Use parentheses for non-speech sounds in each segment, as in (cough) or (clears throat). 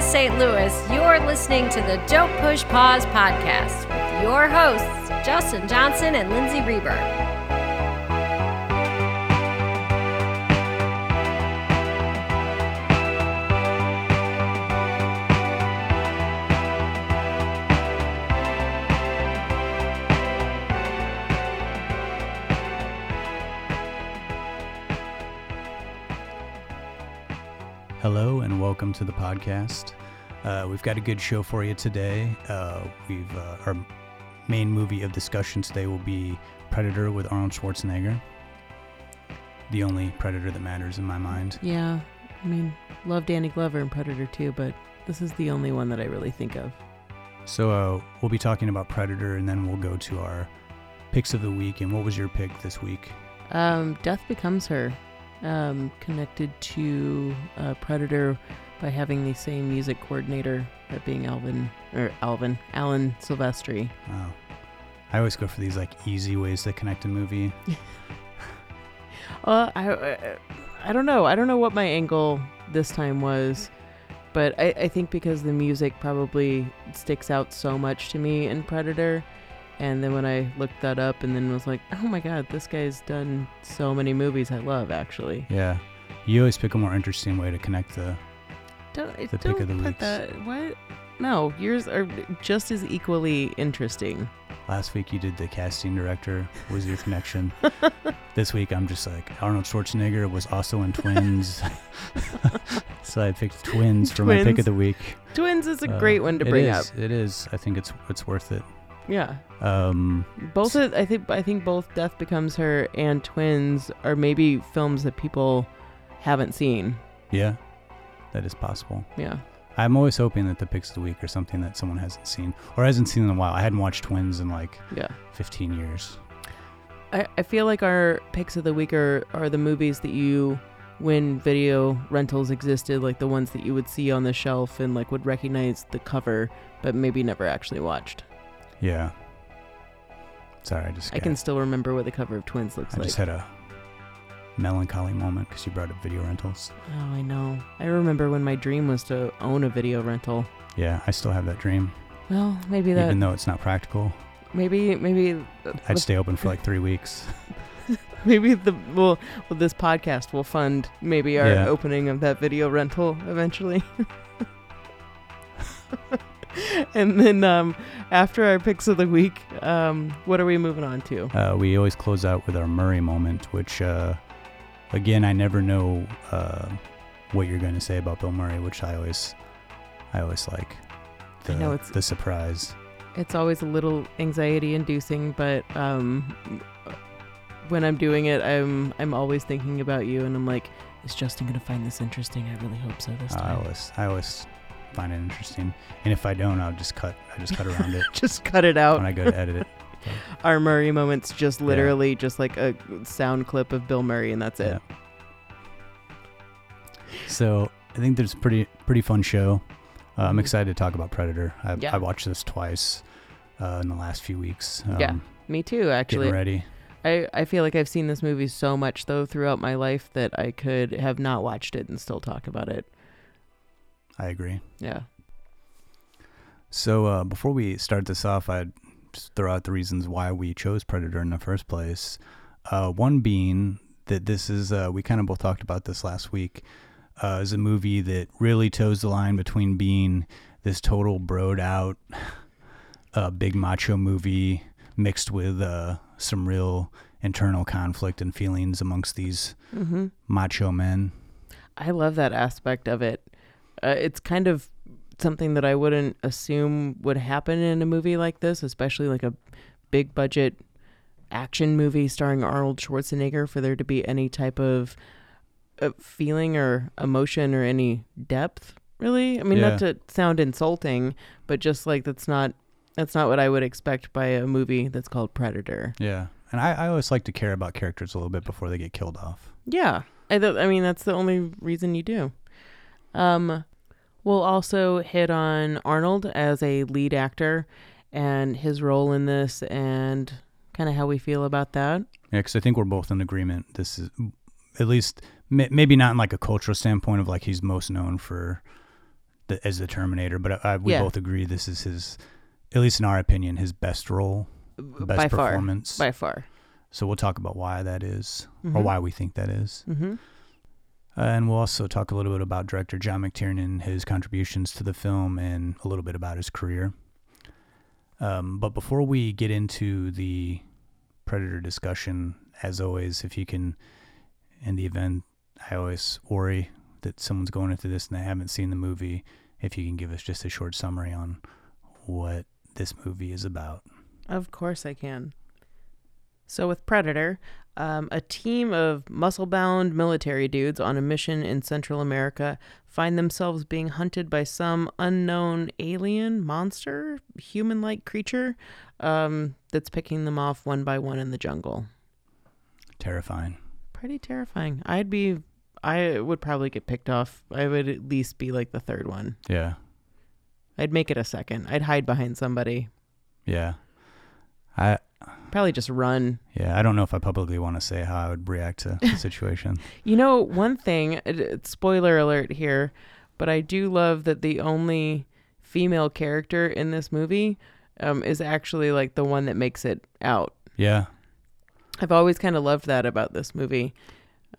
St. Louis, you're listening to the Don't Push Pause podcast with your hosts, Justin Johnson and Lindsay Reber. To the podcast. Uh, we've got a good show for you today. Uh, we've uh, our main movie of discussion today will be Predator with Arnold Schwarzenegger. The only Predator that matters in my mind. Yeah, I mean, love Danny Glover and Predator too, but this is the only one that I really think of. So uh, we'll be talking about Predator, and then we'll go to our picks of the week. And what was your pick this week? Um, Death Becomes Her, um, connected to uh, Predator by having the same music coordinator, that being Alvin or Alvin Alan Silvestri. Oh, I always go for these like easy ways to connect a movie. (laughs) Uh, I, I, I don't know. I don't know what my angle this time was, but I, I think because the music probably sticks out so much to me in Predator. And then when I looked that up and then was like, oh my god, this guy's done so many movies I love, actually. Yeah, you always pick a more interesting way to connect the. Don't, The don't of the put weeks. that. What? No, yours are just as equally interesting. Last week you did the casting director was your connection. (laughs) this week I'm just like Arnold Schwarzenegger was also in Twins, (laughs) so I picked Twins for my pick of the week. Twins is a Uh, great one to it bring up. It is. I think it's it's worth it. Yeah. Um, Both of, I think I think both Death Becomes Her and Twins are maybe films that people haven't seen. yeah, that is possible. Yeah. I'm always hoping that the picks of the week are something that someone hasn't seen or hasn't seen in a while. I hadn't watched Twins in like Yeah. 15 years. I, I feel like our picks of the week are, are the movies that you when video rentals existed, like the ones that you would see on the shelf and like would recognize the cover, but maybe never actually watched. Yeah. Sorry, I just I got- can still remember what the cover of Twins looks I like. just had a melancholy moment because you brought up video rentals. oh, I know. I remember when my dream was to own a video rental. Yeah, I still have that dream, Well, maybe that even though it's not practical. maybe maybe I'd stay open for like three weeks. (laughs) maybe the well, well this podcast will fund maybe our Yeah. opening of that video rental eventually. (laughs) and then um, after our picks of the week, um, what are we moving on to? Uh, we always close out with our Murray moment, which, uh, again, I never know uh, what you're going to say about Bill Murray, which I always, I always like. The, I know it's- the surprise. It's always a little anxiety inducing, but um, when I'm doing it, I'm I'm always thinking about you, and I'm like, is Justin gonna find this interesting? I really hope so this time. I always, I always find it interesting, and if I don't, I'll just cut. I just cut around it (laughs) Just cut it out. when I go to edit it. Our Murray moments just literally just like a sound clip of Bill Murray, and that's it. Yeah. So I think there's a pretty pretty fun show. Uh, I'm Mhm. excited to talk about Predator. I, Yeah. I watched this twice uh, in the last few weeks. Um, Yeah, Me too, Actually, Getting ready. I, I feel like I've seen this movie so much though throughout my life that I could have not watched it and still talk about it. I agree. Yeah. So uh, before we start this off, I'd just throw out the reasons why we chose Predator in the first place. Uh, one being that this is uh, we kind of both talked about this last week. Uh, is a movie that really toes the line between being this total broed out, uh, big macho movie mixed with uh, some real internal conflict and feelings amongst these Mm-hmm. macho men. I love that aspect of it. Uh, it's kind of something that I wouldn't assume would happen in a movie like this, especially like a big budget action movie starring Arnold Schwarzenegger for there to be any type of uh, feeling or emotion or any depth really? I mean not to sound insulting but just like that's not that's not what i would expect by a movie that's called predator. Yeah, and I, I always like to care about characters a little bit before they get killed off. Yeah, I, th- I mean that's the only reason you do. Um, we'll also hit on Arnold as a lead actor and his role in this, and kind of how we feel about that. Yeah, because I think we're both in agreement. This is at least may, maybe not in like a cultural standpoint of like he's most known for the, as the Terminator, but I, we Yeah. both agree this is his, at least in our opinion, his best role, best by far, performance. by far. So we'll talk about why that is, or Mhm. why we think that is. Mm-hmm. Uh, and we'll also talk a little bit about director John McTiernan, and his contributions to the film, and a little bit about his career. Um, but before we get into the Predator discussion, as always, if you can, in the event, I always worry that someone's going into this and they haven't seen the movie, if you can give us just a short summary on what this movie is about. Of course I can. So, with Predator, um, a team of muscle bound military dudes on a mission in Central America find themselves being hunted by some unknown alien monster, human like creature um, that's picking them off one by one in the jungle. Terrifying. Pretty terrifying. I'd be, I would probably get picked off. I would at least be like the third one. Yeah. I'd make it a second. I'd hide behind somebody. Yeah. I Probably just run. yeah, I don't know if I publicly want to say how I would react to the (laughs) situation. You know, one thing, spoiler alert here, but I do love that the only female character in this movie um, is actually like the one that makes it out. yeah. I've always kind of loved that about this movie.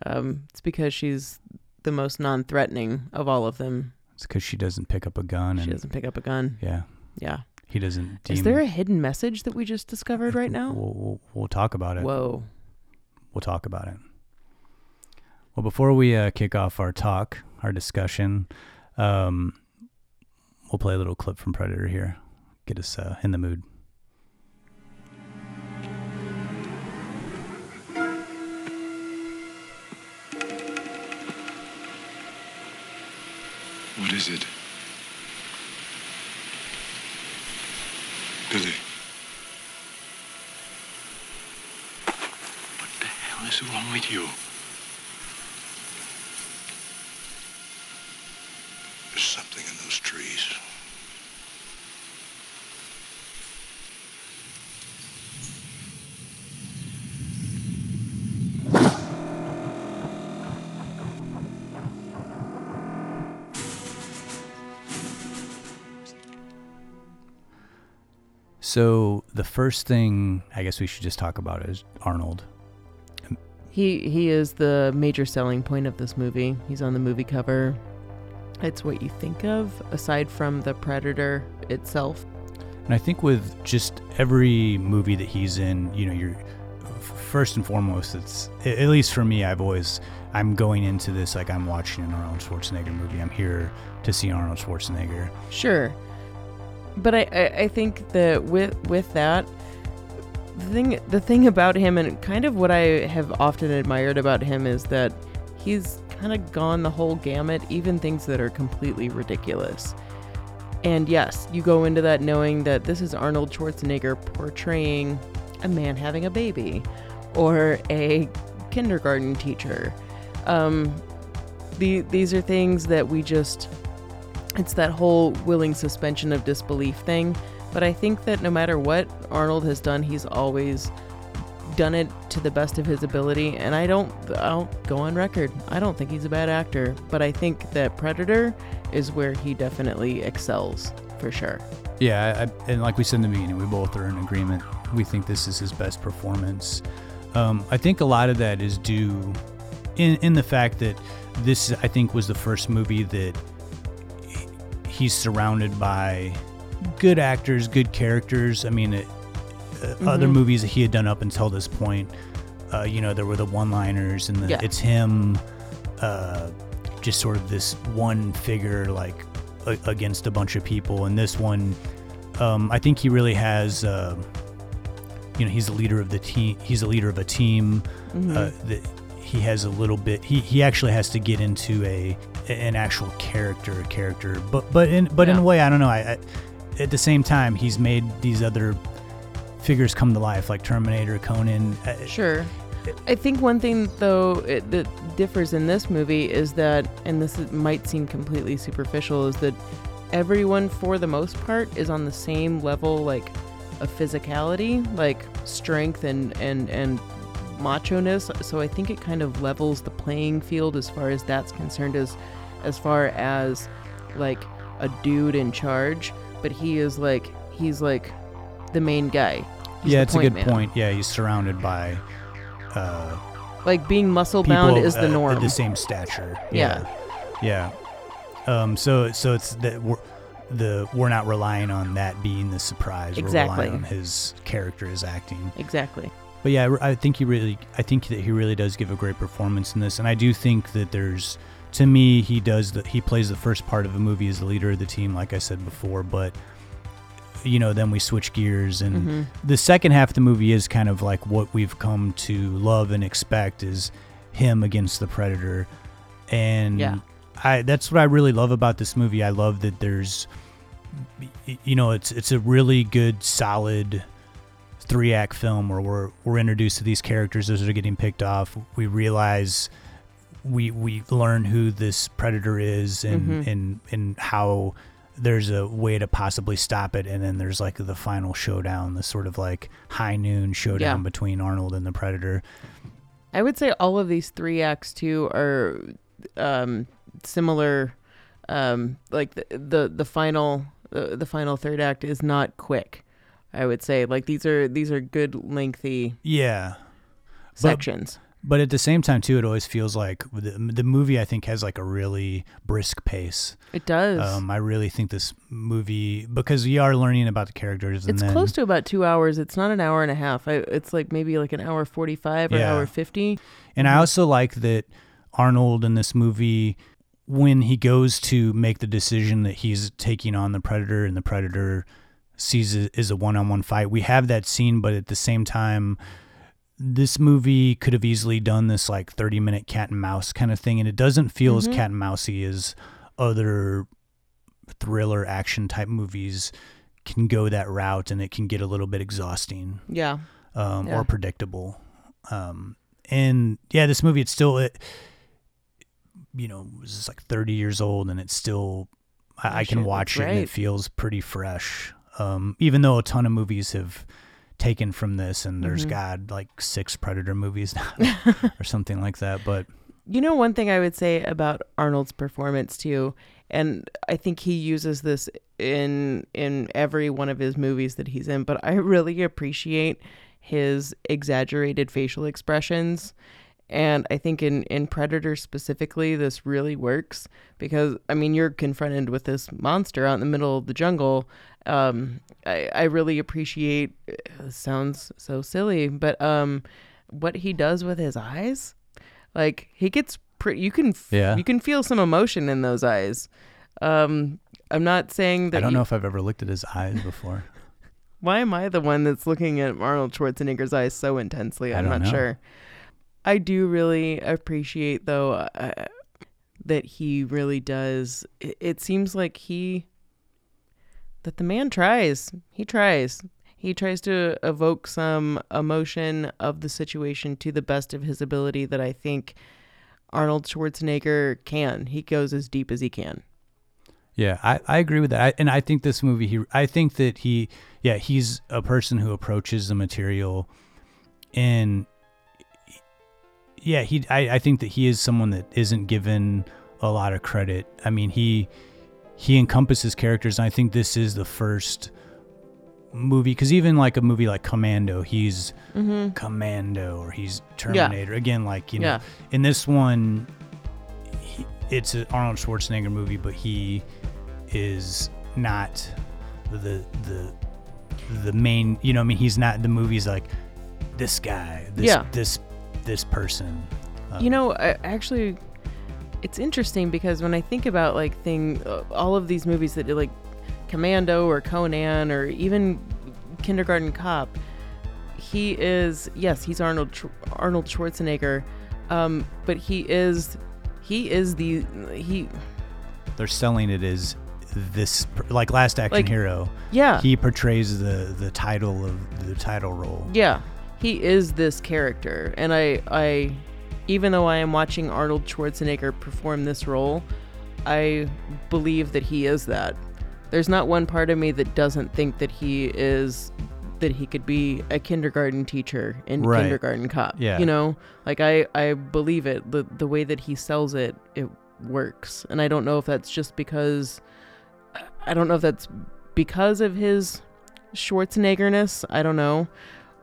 Um, it's because she's the most non threatening of all of them. It's because she doesn't pick up a gun She and doesn't pick up a gun. yeah, Yeah. He doesn't. Deem, Is there a hidden message that we just discovered right now? We'll, we'll, we'll talk about it. Whoa. We'll talk about it. Well, before we uh, kick off our talk, our discussion, um, we'll play a little clip from Predator here. Get us uh, in the mood. What is it? What the hell is wrong with you? There's something in those trees. So the first thing I guess we should just talk about is Arnold. He he is the major selling point of this movie. He's on the movie cover. It's what you think of aside from the predator itself. And I think with just every movie that he's in, you know, you're first and foremost, it's at least for me, I've always I'm going into this like I'm watching an Arnold Schwarzenegger movie. I'm here to see Arnold Schwarzenegger. Sure. But I, I, I think that with with that the thing the thing about him and kind of what I have often admired about him is that he's kind of gone the whole gamut, even things that are completely ridiculous. And yes, you go into that knowing that this is Arnold Schwarzenegger portraying a man having a baby or a kindergarten teacher. Um, the, these are things that we just, it's that whole willing suspension of disbelief thing. But I think that no matter what Arnold has done, he's always done it to the best of his ability. And I don't, I'll go on record. I don't think he's a bad actor, but I think that Predator is where he definitely excels for sure. Yeah, I, and like we said in the beginning, we both are in agreement. We think this is his best performance. Um, I think a lot of that is due in in the fact that this, I think, was the first movie that he's surrounded by good actors, good characters. I mean, it, uh, other Mhm. movies that he had done up until this point, uh, you know, there were the one-liners and the Yeah. it's him, uh, just sort of this one figure like a- against a bunch of people. And this one, um, I think he really has. Uh, you know, he's a leader of the team. He's a leader of a team. Uh, that he has a little bit. He, he actually has to get into a an actual character, character. But but in but in a way, I don't know. I, I at the same time, he's made these other figures come to life, like Terminator, Conan. Sure. I think one thing though it, that differs in this movie is that, and this might seem completely superficial, is that everyone for the most part is on the same level, like of physicality, like strength and and and macho-ness. So I think it kind of levels the playing field as far as that's concerned, as as far as like a dude in charge, but he is like he's like the main guy. He's yeah, it's a good man. point. Yeah, he's surrounded by uh, Like being muscle bound is uh, the norm. the same stature. Yeah. yeah. Um. So so it's that we're the we're not relying on that being the surprise. Exactly. We're relying on his character, his acting. exactly. But yeah, I, I think he really, I think that he really does give a great performance in this, and I do think that there's, to me, he does the, he plays the first part of the movie as the leader of the team, like I said before, but. You know, then we switch gears, and Mhm. the second half of the movie is kind of like what we've come to love and expect is him against the predator, and Yeah. I that's what I really love about this movie. I love that there's, you know, it's it's a really good, solid three act film where we're we're introduced to these characters as they're getting picked off. We realize we we learn who this predator is and Mhm. and and how there's a way to possibly stop it and then there's like the final showdown the sort of like high noon showdown Yeah. between arnold and the predator I would say all of these three acts too are um, similar. Um, like the the, the final uh, the final third act is not quick. I would say like these are these are good lengthy yeah sections. but at the same time too it always feels like the, the movie i think has like a really brisk pace It does. um, i really think this movie because we are learning about the characters and it's then close to about two hours. It's not an hour and a half. I, it's like maybe like an hour forty five or Yeah. hour fifty. And I also like that Arnold in this movie, when he goes to make the decision that he's taking on the Predator and the Predator sees it as a one on one fight, we have that scene, but at the same time, this movie could have easily done this like 30 minute cat and mouse kind of thing. And it doesn't feel as Mhm. cat and mousey as other thriller action type movies can go that route and it can get a little bit exhausting Yeah. um, Yeah. or predictable. Um, and yeah, this movie it's still it, you know, it's just like 30 years old and it's still I, I Oh, can shit, watch it and it feels pretty fresh. Um, even though a ton of movies have taken from this and there's Mhm. God like six Predator movies now (laughs) or something like that. But You know, one thing I would say about Arnold's performance too, and I think he uses this in in every one of his movies that he's in, but I really appreciate his exaggerated facial expressions. And I think in, in Predator specifically, this really works because, I mean, you're confronted with this monster out in the middle of the jungle. Um, I, I really appreciate, it sounds so silly, but um, what he does with his eyes. Like he gets pretty. You can f- Yeah. you can feel some emotion in those eyes. Um, I'm not saying that. I don't you- know if I've ever looked at his eyes before. (laughs) Why am I the one that's looking at Arnold Schwarzenegger's eyes so intensely? I'm not know. sure. I do really appreciate though uh, that he really does. It, it seems like he that the man tries. He tries. He tries to evoke some emotion of the situation to the best of his ability that I think Arnold Schwarzenegger can. He goes as deep as he can. Yeah, I, I agree with that. I, and I think this movie, he, I think that he, yeah, he's a person who approaches the material and yeah, he, I, I think that he is someone that isn't given a lot of credit. I mean, he, he encompasses characters. And I think this is the first movie, cause even like a movie like Commando, he's Mm-hmm. Commando or he's Terminator. Again, like, you know, Yeah. in this one, he, it's an Arnold Schwarzenegger movie, but he is not the the the main. You know, I mean, he's not the movie's like this guy, this Yeah. this this person. Um, You know, I, actually, it's interesting because when I think about like thing, uh, all of these movies that do like Commando or Conan or even Kindergarten Cop, he is yes, he's Arnold Arnold Schwarzenegger, um, but he is he is the he they're selling it as this like Last Action Like- Hero. yeah He portrays the the title of the title role. Yeah, he is this character, and I, I, even though I am watching Arnold Schwarzenegger perform this role, I believe that he is that. There's not one part of me that doesn't think that he is, that he could be a kindergarten teacher in Right. Kindergarten Cop. Yeah. you know, like I, I believe it. The the way that he sells it, it works, and I don't know if that's just because I don't know if that's because of his Schwarzeneggerness. I don't know,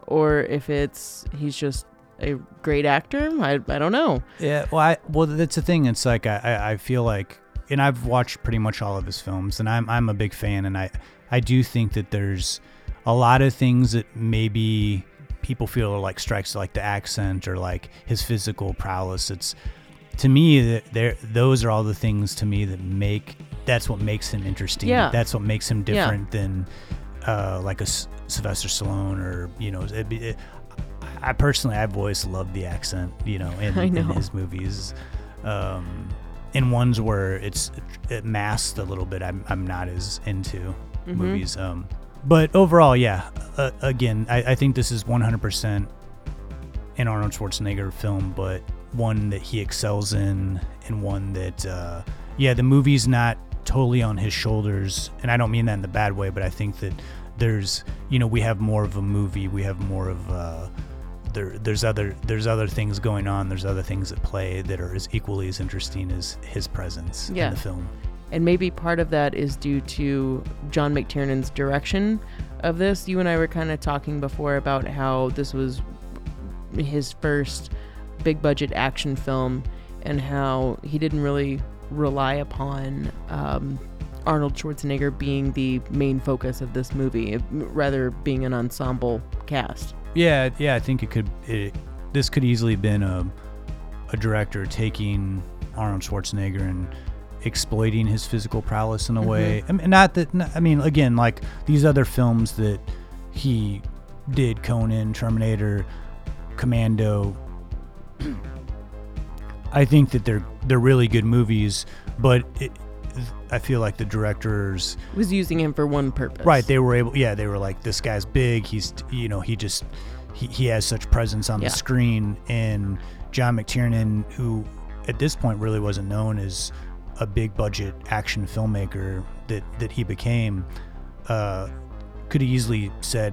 or if it's he's just a great actor. I I don't know. Yeah, well, I, well, that's the thing. It's like I, I, feel like, and I've watched pretty much all of his films, and I'm, I'm a big fan, and I, I do think that there's a lot of things that maybe people feel are like strikes, like the accent or like his physical prowess. It's to me that there, those are all the things to me that make that's what makes him interesting. Yeah. that's what makes him Yeah. different than uh, like a Sylvester Stallone or you know. It, it, I personally, I've always loved the accent, you know, in, (laughs) I in his movies. Um, in ones where it's it masked a little bit, I'm I'm not as into Mhm. movies. Um, but overall, yeah. Uh, again, I, I think this is 100% an Arnold Schwarzenegger film, but one that he excels in, and one that, uh, yeah, the movie's not totally on his shoulders, and I don't mean that in the bad way, but I think that there's, you know, we have more of a movie, we have more of. Uh, there, there's other there's other things going on. There's other things at play that are as equally as interesting as his presence Yeah. in the film. And maybe part of that is due to John McTiernan's direction of this. You and I were kind of talking before about how this was his first big budget action film and how he didn't really rely upon um, Arnold Schwarzenegger being the main focus of this movie, rather being an ensemble cast. Yeah, yeah, I think it could. It, this could easily have been a a director taking Arnold Schwarzenegger and exploiting his physical prowess in a way. Mm-hmm. I mean, not that. I mean, again, like these other films that he did, Conan, Terminator, Commando. (clears throat) I think that they're they're really good movies, but it, I feel like the directors Was using him for one purpose. Right, they were able. Yeah, they were like, this guy's big. He's, you know, he just, he, he has such presence on Yeah. the screen. And John McTiernan, who at this point really wasn't known as a big budget action filmmaker that that he became, uh, could have easily said,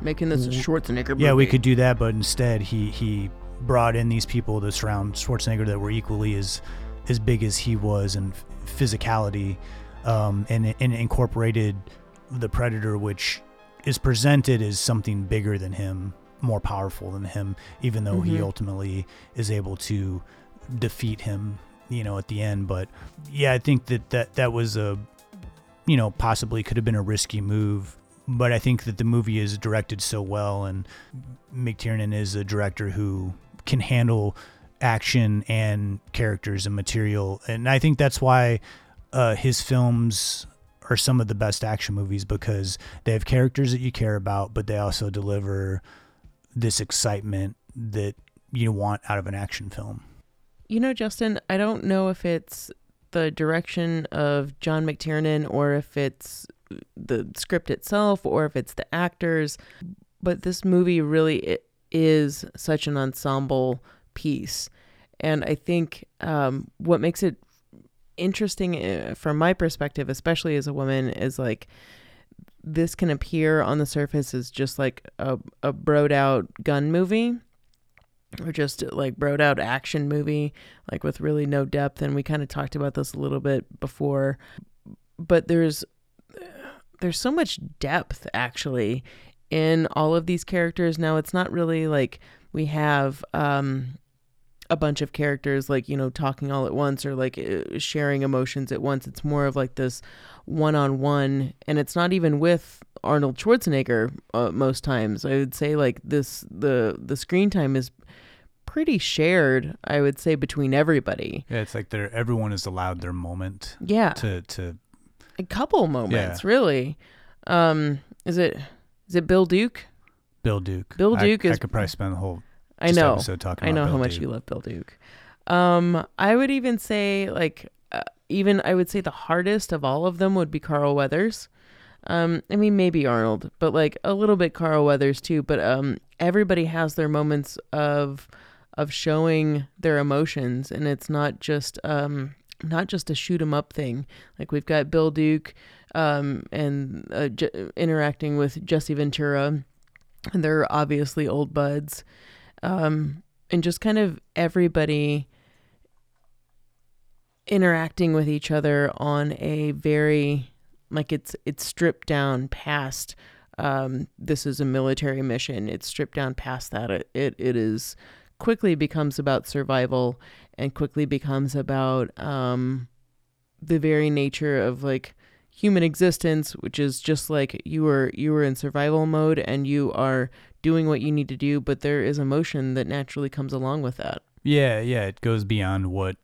making this a Schwarzenegger movie. yeah, we could do that. But instead, he he brought in these people to surround Schwarzenegger that were equally as as big as he was f- physicality, um, and and incorporated the Predator, which is presented as something bigger than him, more powerful than him, even though he Mhm. ultimately is able to defeat him, you know, at the end. But yeah, I think that that that was a you know, possibly could have been a risky move. But I think that the movie is directed so well, and McTiernan is a director who can handle action and characters and material. And I think that's why uh, his films are some of the best action movies because they have characters that you care about, but they also deliver this excitement that you want out of an action film. You know, Justin, I don't know if it's the direction of John McTiernan or if it's the script itself or if it's the actors, but this movie really is such an ensemble piece. And I think um, what makes it interesting uh, from my perspective, especially as a woman, is like this can appear on the surface as just like a, a broed out gun movie or just like broed out action movie like with really no depth. And we kind of talked about this a little bit before. But there's there's so much depth actually in all of these characters. Now it's not really like we have um a bunch of characters like you know talking all at once or like uh, sharing emotions at once. It's more of like this one-on-one and it's not even with arnold schwarzenegger uh, most times. I would say like this the the screen time is pretty shared i would say between everybody. Yeah, it's like they're everyone is allowed their moment yeah. to to a couple moments really. Um is it is it bill duke? Bill Duke. Bill I- Duke I, is- could probably spend the whole i know I know how Bill much Duke. you love Bill Duke. Um, I would even say like uh, even I would say the hardest of all of them would be Carl Weathers. Um, I mean maybe Arnold, but like a little bit Carl Weathers too. But um, everybody has their moments of of showing their emotions, and it's not just um not just a shoot 'em up thing. Like we've got Bill Duke, um, and uh, J- interacting with Jesse Ventura, and they're obviously old buds um, and just kind of everybody interacting with each other on a very like it's it's stripped down past um, this is a military mission. It's stripped down past that. It, it it is quickly becomes about survival and quickly becomes about um, the very nature of like human existence, which is just like you were you were in survival mode and you are doing what you need to do, but there is emotion that naturally comes along with that. Yeah, yeah, it goes beyond what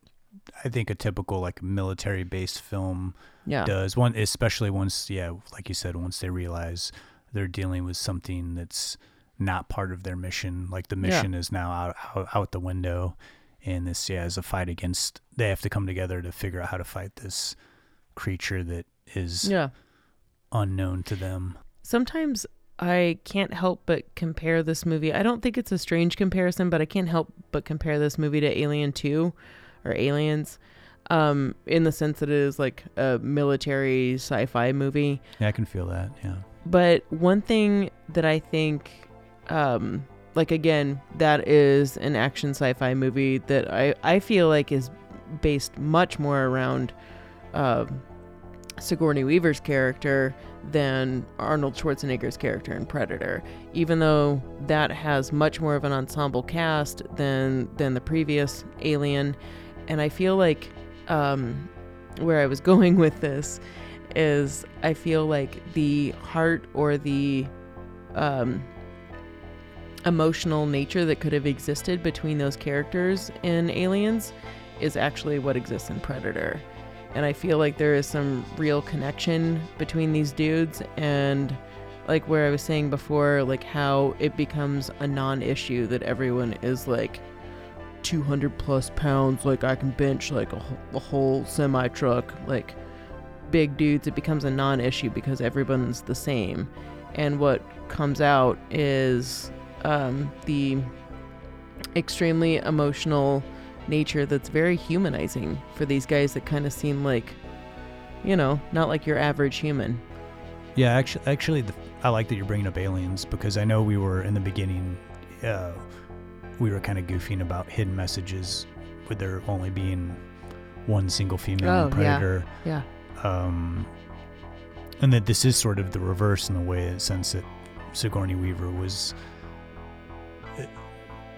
I think a typical like military based film Yeah. does. One especially once yeah, like you said, once they realize they're dealing with something that's not part of their mission. Like the Yeah. mission is now out, out out the window and this yeah is a fight against they have to come together to figure out how to fight this creature that is Yeah. unknown to them. Sometimes I can't help but compare this movie. I don't think it's a strange comparison, but I can't help but compare this movie to Alien 2 or Aliens um, in the sense that it is like a military sci fi movie. Yeah, I can feel that. Yeah. But one thing that I think, um, like again, that is an action sci-fi movie that I I feel like is based much more around um Sigourney Weaver's character than Arnold Schwarzenegger's character in Predator. Even though that has much more of an ensemble cast than than the previous Alien, and I feel like um, where I was (laughs) going with this is I feel like the heart or the um, emotional nature that could have existed between those characters in Aliens is actually what exists in Predator. And I feel like there is some real connection between these dudes and like where I was saying before, like how it becomes a non issue that everyone is like 200 plus pounds, like I can bench like a, a whole semi truck, like big dudes, it becomes a non issue because everyone's the same. And what comes out is um, the extremely emotional nature that's very humanizing for these guys that kind of seem like, you know, not like your average human. Yeah, actually, actually, the, I like that you're bringing up aliens because I know we were in the beginning, uh, we were kind of goofing about hidden messages, with there only being one single female Oh, yeah. predator, Yeah. um, and that this is sort of the reverse in the way, sense that Sigourney Weaver was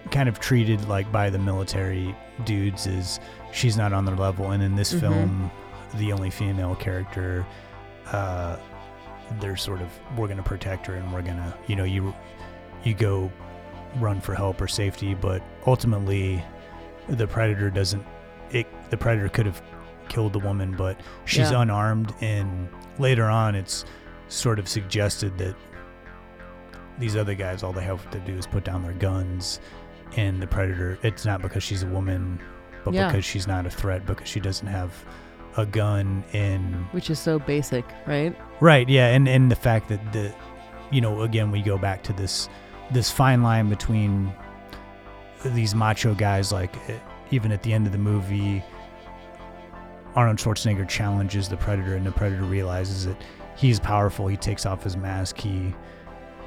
kind of treated like by the military dudes is she's not on their level, and in this Mhm. film, the only female character. Uh, they're sort of we're gonna protect her and we're gonna you know you you go run for help or safety but ultimately the predator doesn't it the predator could have killed the woman but she's Yeah. unarmed and later on it's sort of suggested that these other guys all they have to do is put down their guns and the predator it's not because she's a woman but Yeah. because she's not a threat because she doesn't have a gun in Which is so basic, right? Right, yeah, and and the fact that the you know, again we go back to this this fine line between these macho guys like eh, even at the end of the movie Arnold Schwarzenegger challenges the predator and the predator realizes that he's powerful, he takes off his mask, he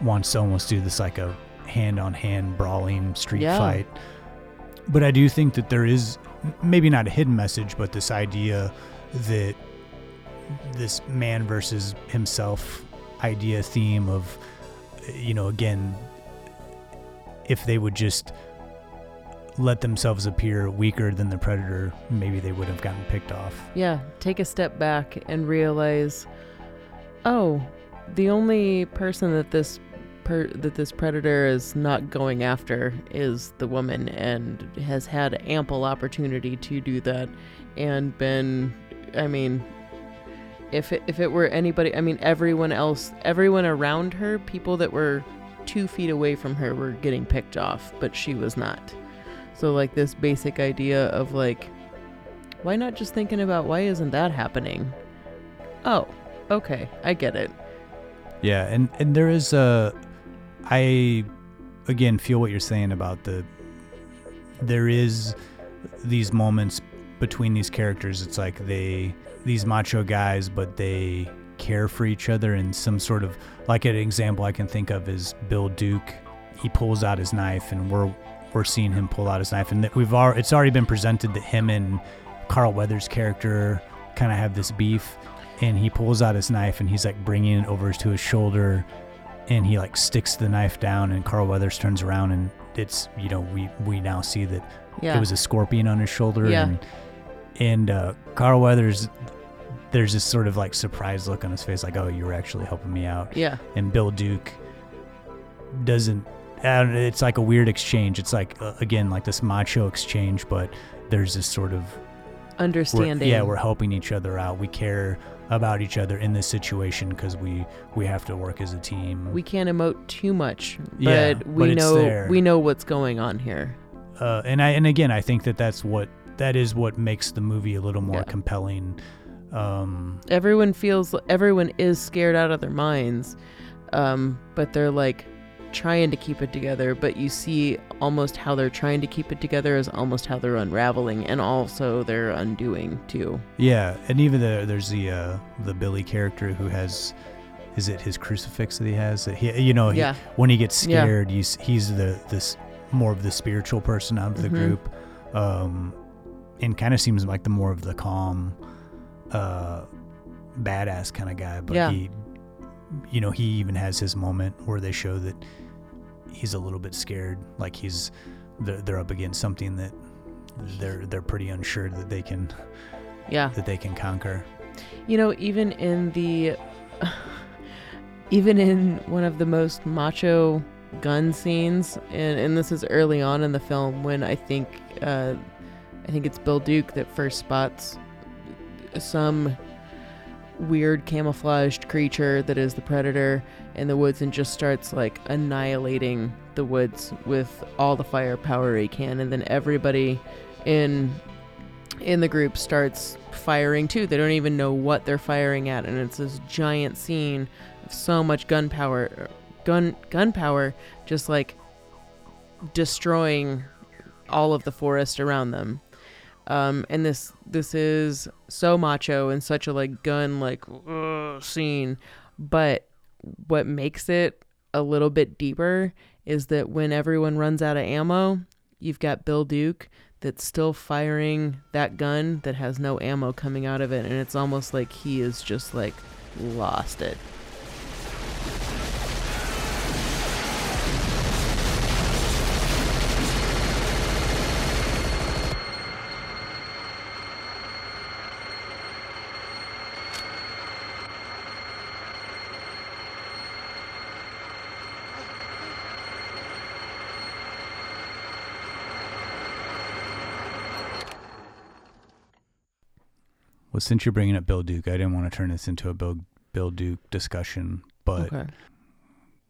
wants to almost do this like a hand on hand brawling street Yeah. fight. But I do think that there is maybe not a hidden message, but this idea that this man versus himself idea theme of you know again if they would just let themselves appear weaker than the predator maybe they would have gotten picked off Yeah, take a step back and realize, oh, the only person that this per- that this predator is not going after is the woman, and has had ample opportunity to do that, and been, I mean, if it, if it were anybody, I mean, everyone else, everyone around her, people that were two feet away from her were getting picked off, but she was not. So like this basic idea of like why not just thinking about why isn't that happening? Oh, okay, I get it. yeah and and there is a i again feel what you're saying about the there is these moments between these characters. It's like they these macho guys but they care for each other in some sort of like an example i can think of is bill duke. He pulls out his knife and we're we're seeing him pull out his knife. And we've already it's already been presented that him and Carl Weathers' character kind of have this beef, and he pulls out his knife and he's like bringing it over to his shoulder, and he like sticks the knife down, and Carl Weathers turns around and it's you know we we now see that Yeah. it was a scorpion on his shoulder, Yeah. and and uh, Carl Weathers. There's this sort of like surprised look on his face, like, "Oh, you were actually helping me out." yeah. and Bill Duke doesn't. It's like a weird exchange. It's like uh, again like this macho exchange, but there's this sort of we're- Understanding. yeah, we're helping each other out. We care about each other in this situation because we we have to work as a team. we can't emote too much, but Yeah, we but know there. we know what's going on here. uh, and I and again I think that that's what that is what makes the movie a little more Yeah. compelling. Um, Everyone feels everyone is scared out of their minds, um, but they're like trying to keep it together. But you see almost how they're trying to keep it together is almost how they're unraveling, and also they're undoing too. Yeah, and even the, there's the uh, the Billy character who has, is it his crucifix that he has? That he, you know, he, Yeah. when he gets Yeah. scared, he's he's the this more of the spiritual person out of the Mhm. group, um, and kind of seems like the more of the calm, uh, badass kind of guy. But Yeah. he, you know, he even has his moment where they show that he's a little bit scared, like he's they're, they're up against something that they're they're pretty unsure that they can Yeah. that they can conquer. You know, even in the (laughs) even in one of the most macho gun scenes, and, and this is early on in the film when I think uh, I think it's Bill Duke that first spots some weird camouflaged creature that is the predator in the woods and just starts like annihilating the woods with all the firepower he can and then everybody in in the group starts firing too. They don't even know what they're firing at, and it's this giant scene of so much gunpowder, gun gunpowder, just like destroying all of the forest around them. Um, and this this is so macho and such a like gun like ugh, scene, but what makes it a little bit deeper is that when everyone runs out of ammo, you've got Bill Duke that's still firing that gun that has no ammo coming out of it and it's almost like he is just like lost it since you're bringing up Bill Duke, I didn't want to turn this into a Bill Bill Duke discussion, but okay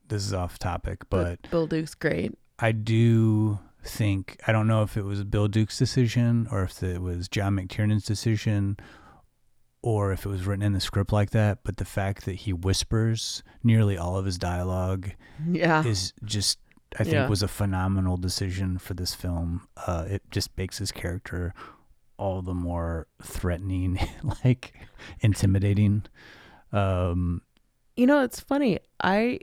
this is off topic. But bill duke's great I do think I don't know if it was Bill Duke's decision or if it was John McTiernan's decision or if it was written in the script like that. But the fact that he whispers nearly all of his dialogue yeah is just I think Yeah. was a phenomenal decision for this film. Uh, it just makes his character all the more threatening, (laughs) like intimidating. Um, you know it's funny i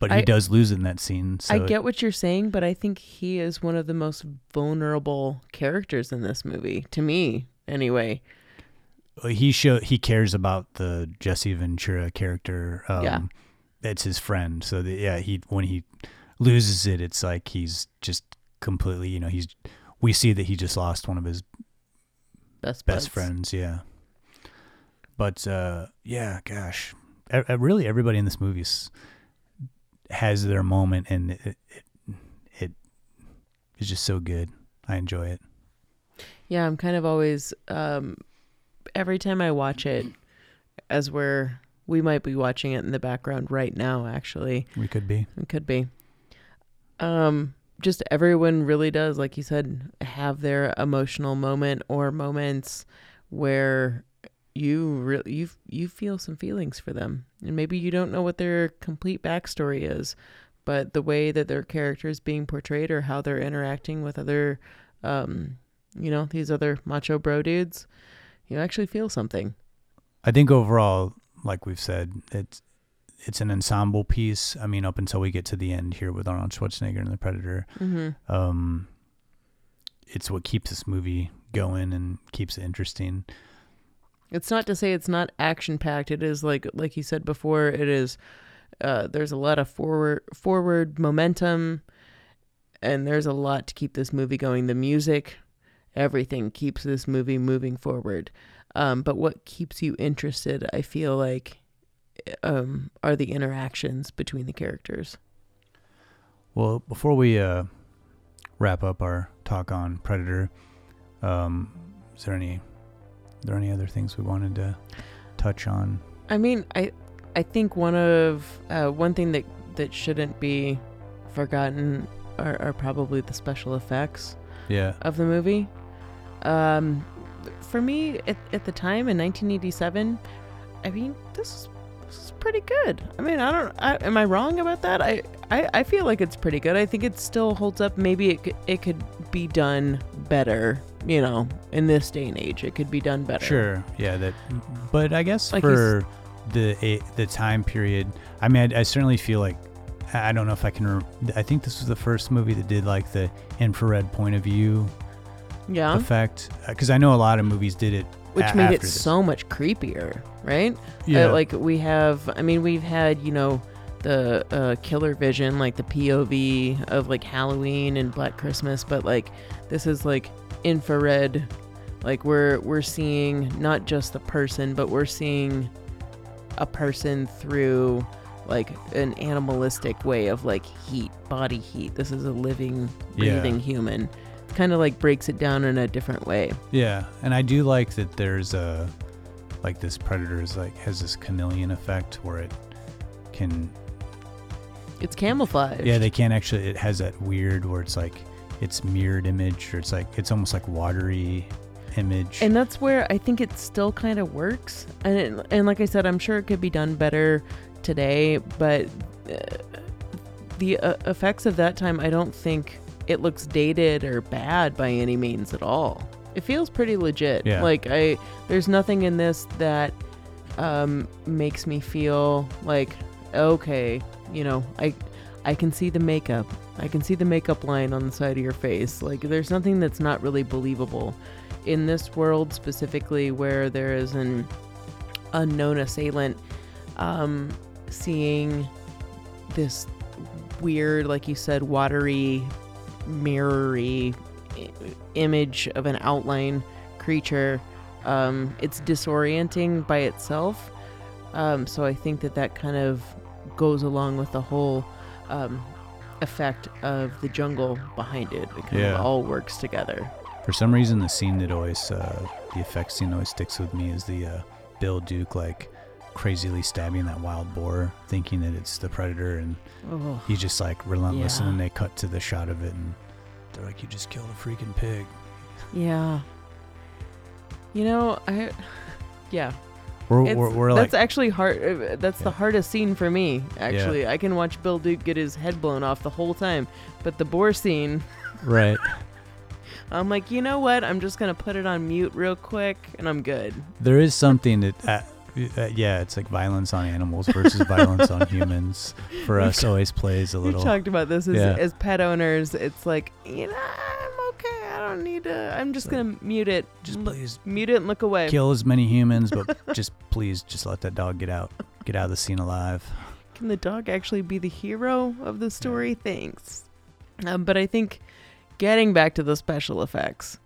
but he I- does lose in that scene. So i get what you're saying but i think he is one of the most vulnerable characters in this movie to me anyway he show he cares about the Jesse Ventura character. Um, Yeah. it's his friend. So the, yeah, he when he loses it, it's like he's just completely. You know, he's we see that he just lost one of his best best buds. friends yeah but uh yeah gosh E- e- really everybody in this movie has their moment and it, it it is just so good i enjoy it Yeah, I'm kind of always um every time I watch it as we're we might be watching it in the background right now actually. we could be We could be. Um just everyone really does like you said have their emotional moment or moments where you really you you feel some feelings for them. And maybe you don't know what their complete backstory is, but the way that their character is being portrayed or how they're interacting with other um you know, these other macho bro dudes, you actually feel something. i think overall like we've said it's it's an ensemble piece i mean up until we get to the end here with arnold schwarzenegger and the predator Mm-hmm. um it's what keeps this movie going and keeps it interesting. It's not to say it's not action packed. It is like like you said before. It is. Uh, there's a lot of forward forward momentum, and there's a lot to keep this movie going. The music, everything keeps this movie moving forward. Um, but what keeps you interested, I feel like, um, are the interactions between the characters. Well, before we uh, wrap up our talk on Predator, um, is there any are there any other things we wanted to touch on? I mean, I I think one of uh, one thing that that shouldn't be forgotten are, are probably the special effects Yeah. of the movie. Um, for me, at, at the time in 1987, I mean, this is, this is pretty good. I mean, I don't. I, am I wrong about that? I, I I feel like it's pretty good. I think it still holds up. Maybe it could, it could be done better. You know, in this day and age, it could be done better. Sure. Yeah. That. But I guess Like for the the time period, I mean, I, I certainly feel like I I don't know if I can. I think this was the first movie that did like the infrared point of view Yeah. effect uh, because I know a lot of movies did it, which made it this. so much creepier, right? Yeah. Uh, like we have, I mean, we've had, you know, the uh, killer vision, like the POV of like Halloween and Black Christmas, but like this is like infrared. Like we're we're seeing not just the person, but we're seeing a person through like an animalistic way of like heat, body heat. This is a living, Yeah. breathing human. Kind of like breaks it down in a different way. Yeah, and I do like that there's a like this predator is like has this chameleon effect where it can It's camouflage. yeah they can't actually it has that weird where it's like it's mirrored image or it's like it's almost like watery image. and that's where I think it still kind of works. And it, and like I said, I'm sure it could be done better today, but uh, the uh, effects of that time, I don't think it looks dated or bad by any means at all. It feels pretty legit. Yeah. Like I, there's nothing in this that um, makes me feel like okay, you know, I. I can see the makeup. I can see the makeup line on the side of your face. Like, there's nothing that's not really believable in this world specifically where there is an unknown assailant um, seeing this weird like you said watery mirrory image of an outline creature. Um, it's disorienting by itself. Um, so i think that that kind of goes along with the whole um, effect of the jungle behind it. It kind Yeah. of all works together. For some reason, the scene that always, uh, the effect scene always sticks with me is the uh, Bill Duke like crazily stabbing that wild boar, thinking that it's the predator, and oh. he's just like relentless. Yeah. And then they cut to the shot of it, and they're like, "You just killed a freaking pig." Yeah. You know, I yeah. We're, we're, we're that's like, actually hard. uh, That's the hardest scene for me. Actually, I can watch Bill Duke get his head blown off the whole time, but the boar scene, (laughs) right. (laughs) I'm like, you know what? I'm just gonna put it on mute real quick, and I'm good. There is something that, uh, yeah, it's like violence on animals versus (laughs) violence on humans. For us, always plays a little. We talked about this as, Yeah. as pet owners. It's like, you know, I'm okay. I don't need to. I'm just Like, gonna mute it. Just please mute it and look away. kill as many humans, but (laughs) just please, just let that dog get out, get out of the scene alive. Can the dog actually be the hero of the story? Thanks. Um, but I think getting back to the special effects,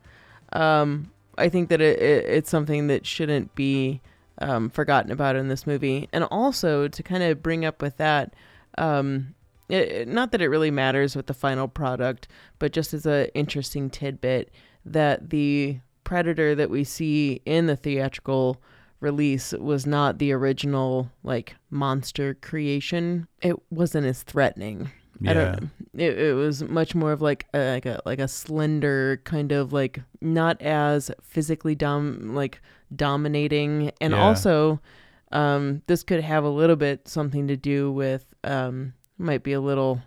um, I think that it, it, it's something that shouldn't be um, forgotten about in this movie. And also to kind of bring up with that, um, it, not that it really matters with the final product, but just as an interesting tidbit that the predator that we see in the theatrical release was not the original like monster creation. It wasn't as threatening. I Yeah, don't. It, it was much more of like a, like a like a slender kind of like not as physically dom like dominating and Yeah. also um this could have a little bit something to do with um might be a little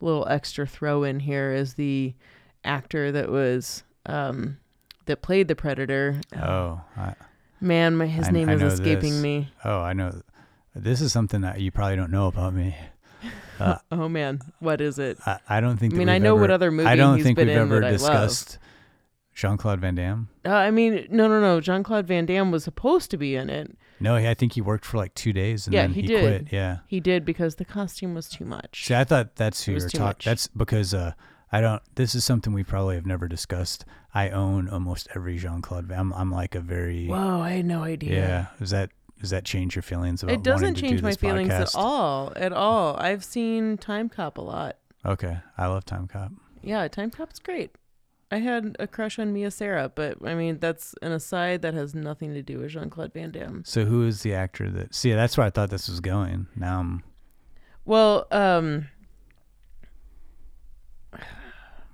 little extra throw in here as the actor that was um that played the predator Oh, I, man my his I- name I is escaping this. me oh, I know. This is something that you probably don't know about me. Uh, (laughs) oh man, what is it? I, don't think. I mean, I know what other movie I don't think been we've ever that I love. discussed Jean Claude Van Damme. Uh, I mean, no, no, no. Jean Claude Van Damme was supposed to be in it. No, I think he worked for like two days and Yeah, then he he, did. quit. Yeah. He did because the costume was too much. See, I thought that's who you're talking. That's because uh, I don't. This is something we probably have never discussed. I own almost every Jean Claude. Van. I'm, I'm like a very. Whoa, I had no idea. Yeah. Does that does that change your feelings about? It doesn't change do my feelings at all. At all. I've seen Timecop a lot. Okay, I love Timecop. Yeah, Timecop's great. I had a crush on Mia Sara, but I mean that's an aside that has nothing to do with Jean Claude Van Damme. So who is the actor that? See, that's where I thought this was going. Now I'm. Well, um,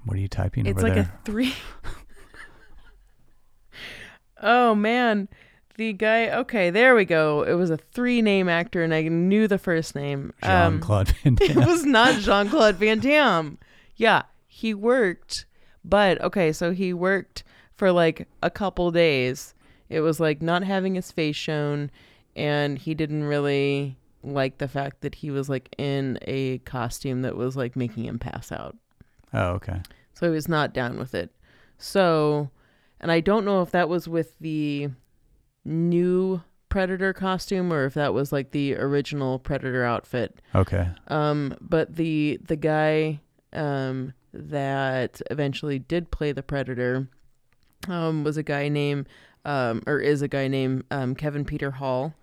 What are you typing it's like there? a three. (laughs) oh man, the guy. Okay, there we go. It was a three-name actor, and I knew the first name. Jean Um, Claude Van (laughs) Damme. it was not Jean Claude Van Damme. Yeah, he worked, but okay, so he worked for like a couple days. It was like not having his face shown, and he didn't really like the fact that he was like in a costume that was like making him pass out. oh, okay. So he was not down with it. So, and I don't know if that was with the new Predator costume or if that was like the original Predator outfit. Okay. Um, but the the guy um, that eventually did play the Predator um, was a guy named um, or is a guy named um, Kevin Peter Hall.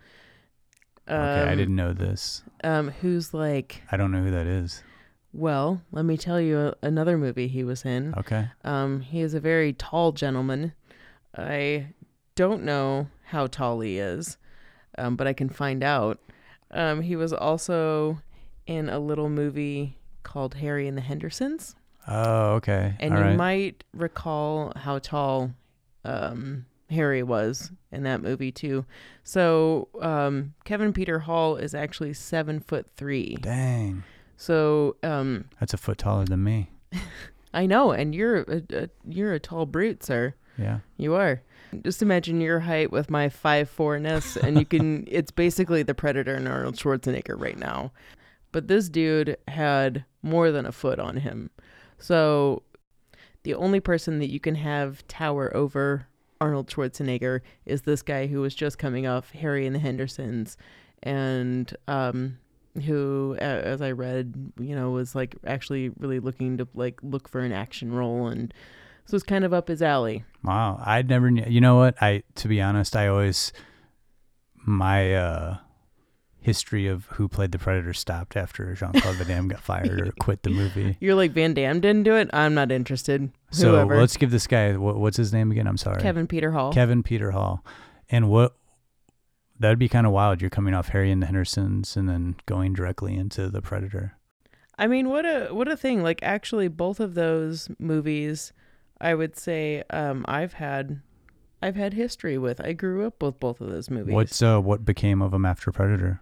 Um, Okay. I didn't know this. Um, who's like, I don't know who that is. well, let me tell you a, another movie he was in. Okay. Um, he is a very tall gentleman. I don't know how tall he is, um, but I can find out. Um, he was also in a little movie called Harry and the Hendersons, Oh, okay. and All you right. might recall how tall um, Harry was in that movie too. So um, Kevin Peter Hall is actually seven foot three. Dang, So um, that's a foot taller than me. (laughs) I know, and you're a, a you're a tall brute, sir. Yeah. You are. Just imagine your height with my five fourness, and you can. (laughs) it's basically the Predator and Arnold Schwarzenegger right now. But this dude had more than a foot on him. So the only person that you can have tower over Arnold Schwarzenegger is this guy who was just coming off Harry and the Hendersons, and um, who, as I read, you know, was like actually really looking to like look for an action role, and so it's kind of up his alley. Wow. I'd never. You know what? I, to be honest, I always, my, uh, history of who played the Predator stopped after Jean Claude Van Damme got (laughs) fired or quit the movie. You're like Van Damme didn't do it. I'm not interested. So Whoever. let's give this guy what, what's his name again? I'm sorry, Kevin Peter Hall. Kevin Peter Hall. And what that'd be kind of wild. You're coming off Harry and the Hendersons and then going directly into the Predator. I mean, what a what a thing! Like, actually, both of those movies, I would say, um, I've had, I've had history with. I grew up with both of those movies. What's uh what became of him after Predator?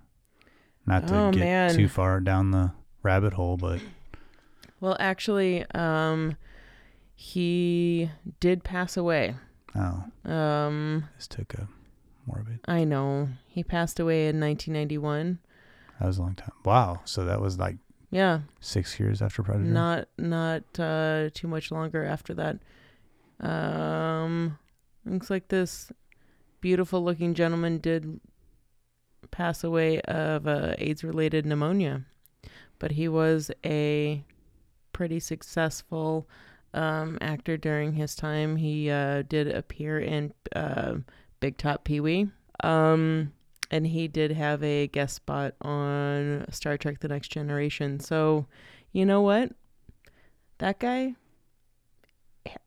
Not to Oh, get man. too far down the rabbit hole, but (clears throat) Well, actually, um, he did pass away. oh, Um, this took a morbid. I know he passed away in 1991. That was a long time. Wow. So that was like Yeah, six years after Predator. not not uh, too much longer after that. Um, looks like this beautiful looking gentleman did pass away of uh, AIDS related pneumonia, but he was a pretty successful um, actor during his time. He uh, did appear in uh, Big Top Pee Wee. Um, and he did have a guest spot on Star Trek The Next Generation. So, you know what? That guy,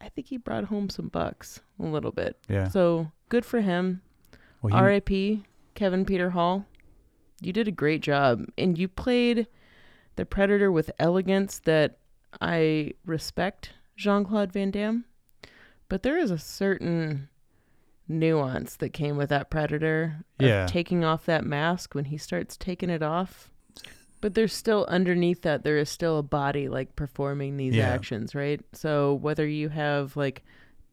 I think he brought home some bucks a little bit. Yeah. So, good for him. Well, he, R.I.P. Kevin Peter Hall. You did a great job. And you played the Predator with elegance that I respect Jean Claude Van Damme. But there is a certain nuance that came with that Predator. of Yeah. Taking off that mask when he starts taking it off. But there's still underneath that, there is still a body like performing these Yeah. actions, right? So whether you have like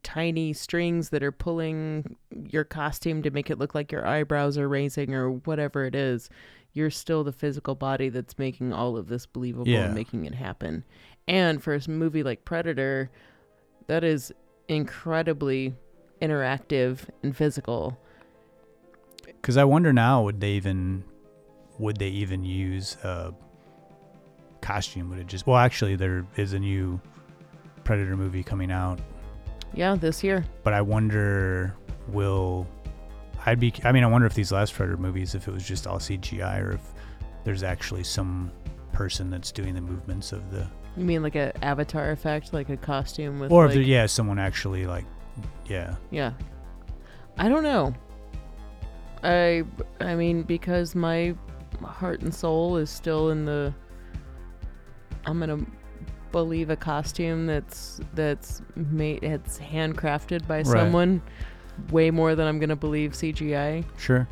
tiny strings that are pulling your costume to make it look like your eyebrows are raising or whatever it is you're still the physical body that's making all of this believable Yeah. and making it happen. And for a movie like Predator, that is incredibly interactive and physical. Because I wonder now, would they even would they even use a costume? Would it just well, actually, there is a new Predator movie coming out, Yeah, this year. but I wonder will I'd be I mean I wonder if these last Predator movies if it was just all CGI or if there's actually some person that's doing the movements of the You mean like a avatar effect, like a costume with or like, if there, yeah someone actually like yeah Yeah. I don't know. I I mean because my heart and soul is still in the I'm going to believe a costume that's that's made it's handcrafted by Right. someone way more than I'm going to believe CGI. Sure.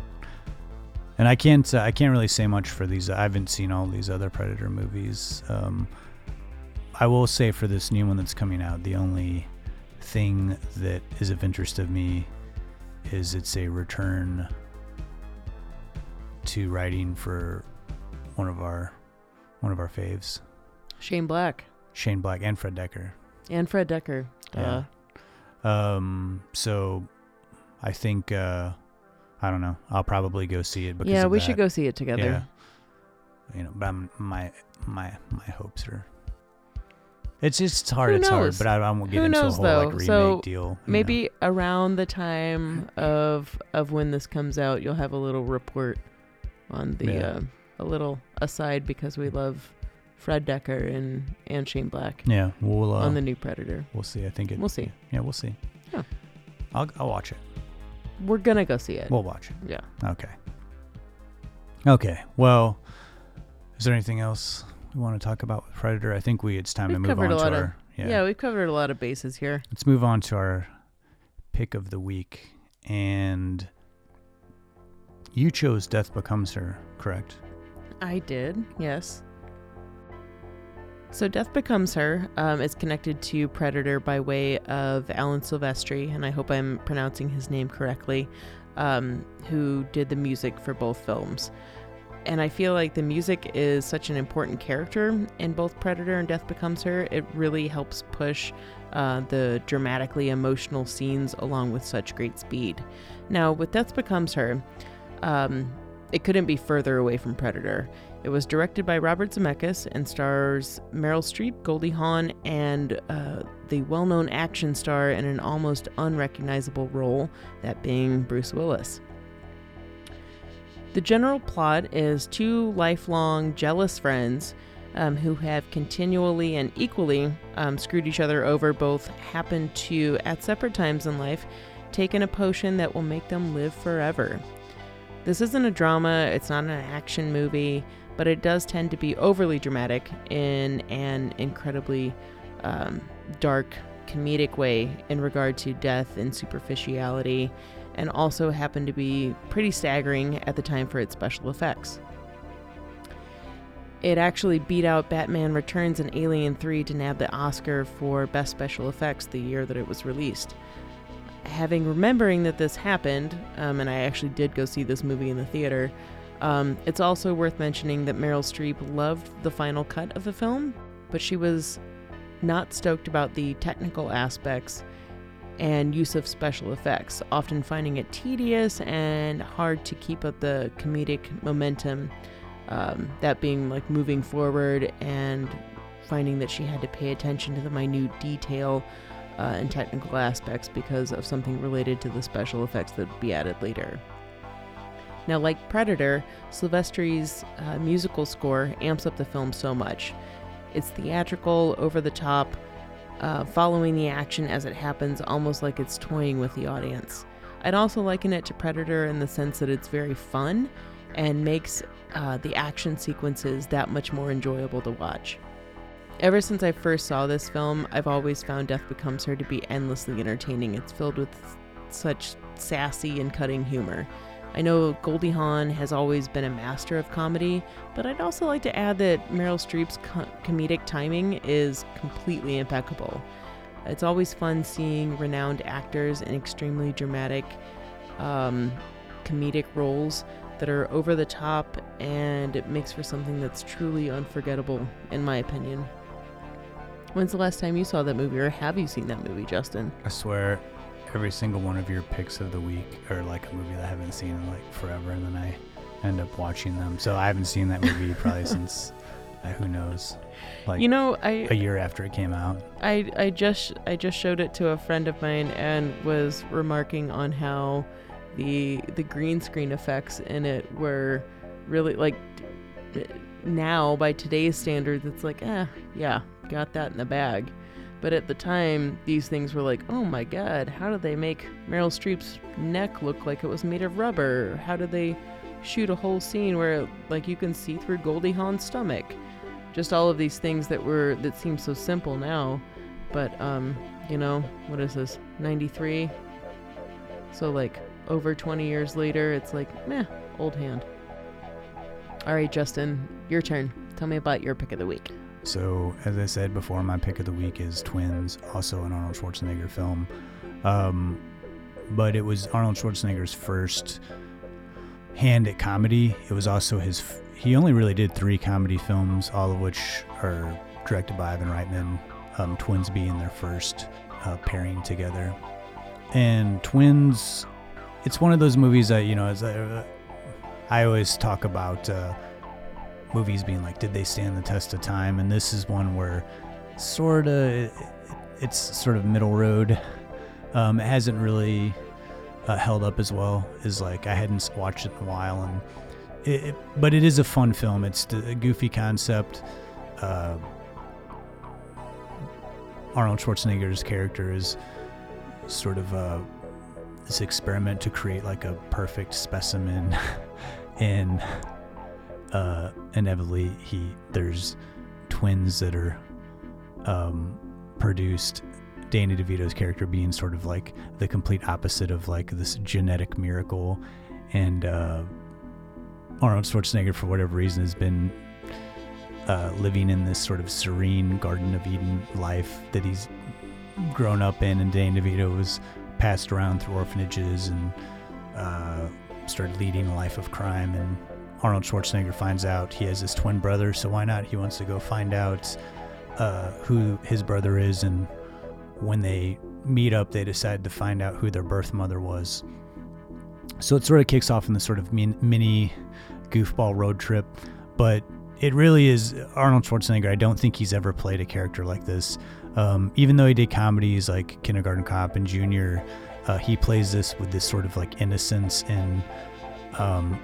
And I can't uh, I can't really say much for these. I haven't seen all these other Predator movies. Um, I will say for this new one that's coming out, the only thing that is of interest of me is it's a return to writing for one of our one of our faves, Shane Black Shane Black and Fred Dekker. and Fred Dekker. Yeah. Uh, Um, so I think uh, I don't know. I'll probably go see it because yeah, we that. should go see it together. Yeah. You know, but I'm, my my my hopes are. It's just hard. Who it's hard, but I, I won't get Who into knows, a whole though? like remake So, deal. you know. Maybe around the time (clears throat) of of when this comes out, you'll have a little report on the Yeah. uh, a little aside because we love Fred Dekker and and Shane Black Yeah, we'll uh, on the new Predator. we'll see. I think it. We'll see. Yeah, we'll see. Yeah. I'll I'll watch it. We're gonna go see it. We'll watch it. yeah. Okay. Okay. Well, is there anything else we want to talk about with Predator? I think we it's time to We've move on to lot of- our yeah, yeah. we've covered a lot of bases here. Let's move on to our pick of the week, and you chose Death Becomes Her, correct? I did, yes. So Death Becomes Her um, is connected to Predator by way of Alan Silvestri, and I hope I'm pronouncing his name correctly, um, who did the music for both films. And I feel like the music is such an important character in both Predator and Death Becomes Her. It really helps push uh, the dramatically emotional scenes along with such great speed. Now, with Death Becomes Her, um, it couldn't be further away from Predator. It was directed by Robert Zemeckis and stars Meryl Streep, Goldie Hawn, and uh, the well known action star in an almost unrecognizable role, that being Bruce Willis. The general plot is two lifelong jealous friends um, who have continually and equally um, screwed each other over, both happen to, at separate times in life, take in a potion that will make them live forever. This isn't a drama, it's not an action movie, but it does tend to be overly dramatic in an incredibly um, dark, comedic way in regard to death and superficiality, and also happened to be pretty staggering at the time for its special effects. It actually beat out Batman Returns and Alien 3 to nab the Oscar for Best Special Effects the year that it was released having remembering that this happened, um, and I actually did go see this movie in the theater. Um, it's also worth mentioning that Meryl Streep loved the final cut of the film, but she was not stoked about the technical aspects and use of special effects, often finding it tedious and hard to keep up the comedic momentum. Um, that being like moving forward and finding that she had to pay attention to the minute detail uh, and technical aspects because of something related to the special effects that would be added later. Now, like Predator, Silvestri's uh, musical score amps up the film so much. It's theatrical, over the top, uh, following the action as it happens, almost like it's toying with the audience. I'd also liken it to Predator in the sense that it's very fun and makes uh, the action sequences that much more enjoyable to watch. Ever since I first saw this film, I've always found Death Becomes Her to be endlessly entertaining. It's filled with such sassy and cutting humor. I know Goldie Hawn has always been a master of comedy, but I'd also like to add that Meryl Streep's co- comedic timing is completely impeccable. It's always fun seeing renowned actors in extremely dramatic, um, comedic roles that are over the top, and it makes for something that's truly unforgettable, in my opinion. When's the last time you saw that movie, or have you seen that movie, Justin? I swear, every single one of your picks of the week are like a movie that I haven't seen in like forever, and then I end up watching them. So I haven't seen that movie probably (laughs) since uh, who knows, like you know, I a year after it came out. I I just I just showed it to a friend of mine and was remarking on how the the green screen effects in it were really like now by today's standards it's like eh yeah got that in the bag. But at the time these things were like oh my god how did they make Meryl Streep's neck look like it was made of rubber? How did they shoot a whole scene where like you can see through Goldie Hawn's stomach? Just all of these things that were that seem so simple now. But um you know what is this 93 so like over 20 years later it's like meh old hand. All right justin your turn. Tell me about your pick of the week So, as I said before, my pick of the week is Twins, also an Arnold Schwarzenegger film. Um, but it was Arnold Schwarzenegger's first hand at comedy. It was also his. F- he only really did three comedy films, all of which are directed by Ivan Reitman. Um, Twins being their first uh, pairing together, and Twins. It's one of those movies that you know, as I, I always talk about. Uh, movies being like, did they stand the test of time? And this is one where sort of it's sort of middle road. Um, it hasn't really uh, held up as well as like I hadn't watched it in a while, and it, it, but it is a fun film. It's a goofy concept. Uh, Arnold Schwarzenegger's character is sort of uh, this experiment to create like a perfect specimen (laughs) in uh, inevitably he there's twins that are um, produced. Danny DeVito's character being sort of like the complete opposite of like this genetic miracle, and uh, Arnold Schwarzenegger for whatever reason has been uh, living in this sort of serene Garden of Eden life that he's grown up in, and Danny DeVito was passed around through orphanages and uh, started leading a life of crime and Arnold Schwarzenegger finds out he has his twin brother, so why not? He wants to go find out uh, who his brother is, and when they meet up, they decide to find out who their birth mother was. So it sort of kicks off in this sort of min- mini goofball road trip, but it really is Arnold Schwarzenegger. I don't think he's ever played a character like this. Um, even though he did comedies like Kindergarten Cop and Junior, uh, he plays this with this sort of like innocence and um,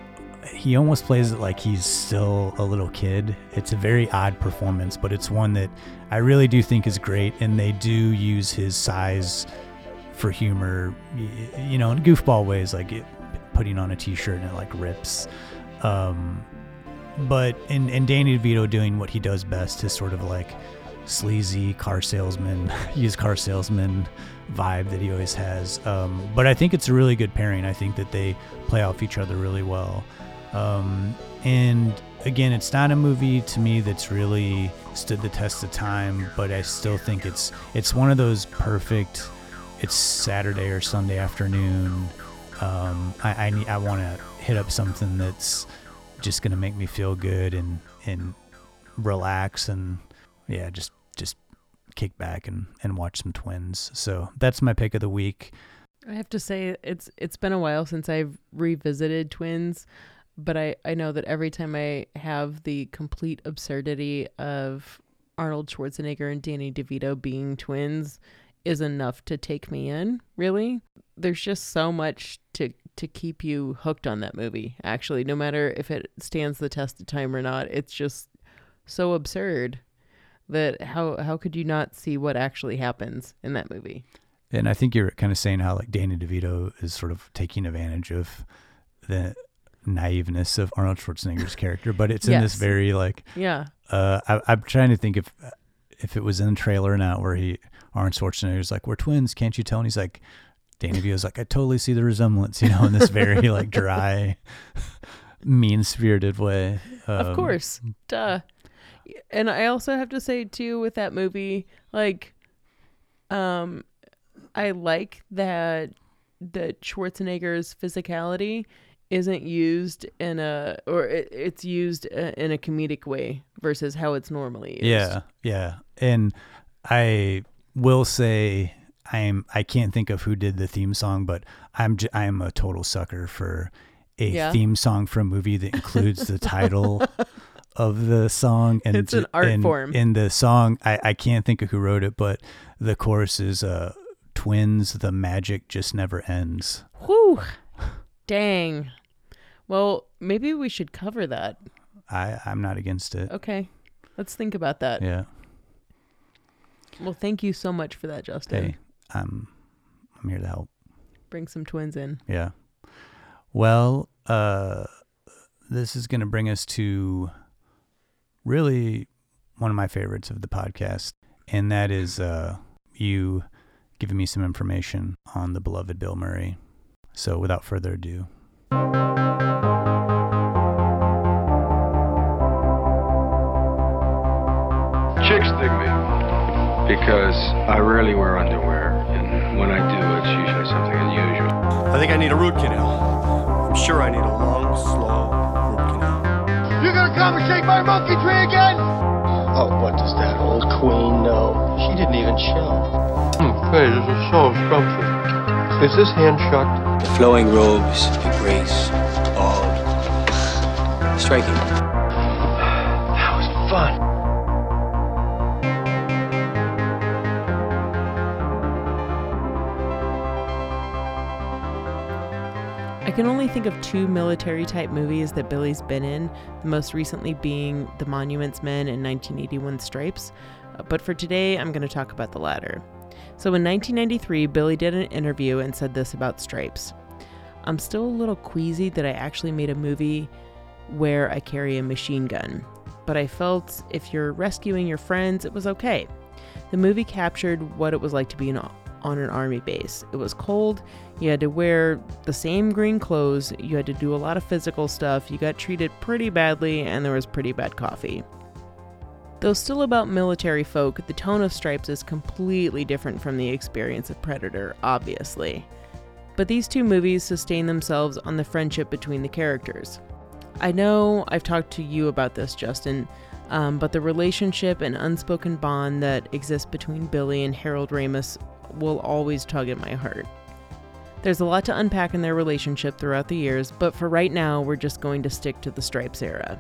he almost plays it like he's still a little kid. It's a very odd performance, but it's one that I really do think is great. And they do use his size for humor, you know, in goofball ways, like it, putting on a t-shirt and it like rips. Um, but and and Danny DeVito doing what he does best, his sort of like sleazy car salesman, (laughs) used car salesman vibe that he always has. Um, but I think it's a really good pairing. I think that they play off each other really well. Um, and again, it's not a movie to me that's really stood the test of time, but I still think it's it's one of those perfect. It's Saturday or Sunday afternoon. Um, I I, I want to hit up something that's just gonna make me feel good and and relax and yeah, just just kick back and and watch some twins. So that's my pick of the week. I have to say it's it's been a while since I've revisited Twins, but I I know that every time I have the complete absurdity of Arnold Schwarzenegger and Danny DeVito being twins is enough to take me in, really. There's just so much to to keep you hooked on that movie. Actually, no matter if it stands the test of time or not, it's just so absurd that how how could you not see what actually happens in that movie? And I think you're kind of saying how like Danny DeVito is sort of taking advantage of the naiveness of Arnold Schwarzenegger's character, but it's in this very like Yeah. uh, I, I'm trying to think if if it was in the trailer or not, where he Arnold Schwarzenegger's like, "We're twins, can't you tell?" And he's like, Danny DeVito's like, "I totally see the resemblance," you know, in this very (laughs) like dry, mean spirited way. of Um, course. Duh. And I also have to say too with that movie, like um I like that that Schwarzenegger's physicality isn't used in a or it, it's used uh, in a comedic way versus how it's normally used. Yeah, yeah. And I will say I'm I can't think of who did the theme song, but I'm j- I'm a total sucker for a Yeah? theme song for a movie that includes the title (laughs) of the song and It's an art and form. In the song, I I can't think of who wrote it, but the chorus is uh twins the magic just never ends. Whew. Dang. Well, maybe we should cover that. I I'm not against it. Okay. Let's think about that. Yeah. Well, thank you so much for that, Justin. Hey, I'm I'm here to help. Bring some twins in. Yeah. Well, uh, this is going to bring us to really one of my favorites of the podcast, and that is uh, you giving me some information on the beloved Bill Murray. So, without further ado, Chicks dig me because I rarely wear underwear, and when I do, it's usually something unusual. I think I need a root canal. I'm sure I need a long, slow root canal. You're gonna come and shake my monkey tree again? Oh, what does that old queen know? She didn't even chill. Hey, this is so scrumptious. Is this hand shucked? The flowing robes, the grace, all striking. That was fun. I can only think of two military type movies that Billy's been in, the most recently being The Monuments Men and 1981 Stripes. But for today, I'm going to talk about the latter. So in 1993, Billy did an interview and said this about Stripes I'm still a little queasy that I actually made a movie where I carry a machine gun, but I felt if you're rescuing your friends, it was okay. The movie captured what it was like to be in, on an army base. It was cold, you had to wear the same green clothes, you had to do a lot of physical stuff, you got treated pretty badly, and there was pretty bad coffee. Though still about military folk, the tone of Stripes is completely different from the experience of Predator, obviously. But these two movies sustain themselves on the friendship between the characters. I know I've talked to you about this, Justin, um, but the relationship and unspoken bond that exists between Billy and Harold Ramis will always tug at my heart. There's a lot to unpack in their relationship throughout the years, but for right now, we're just going to stick to the Stripes era.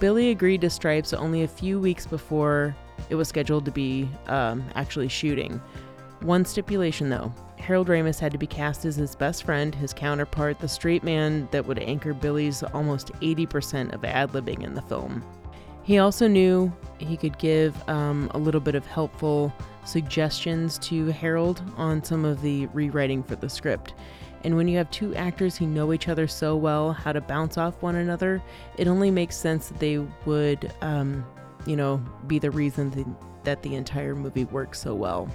Billy agreed to Stripes only a few weeks before it was scheduled to be um, actually shooting. One stipulation though Harold Ramis had to be cast as his best friend, his counterpart, the straight man that would anchor Billy's almost 80% of ad libbing in the film. He also knew he could give um, a little bit of helpful suggestions to Harold on some of the rewriting for the script. And when you have two actors who know each other so well, how to bounce off one another, it only makes sense that they would, um, you know, be the reason th- that the entire movie works so well.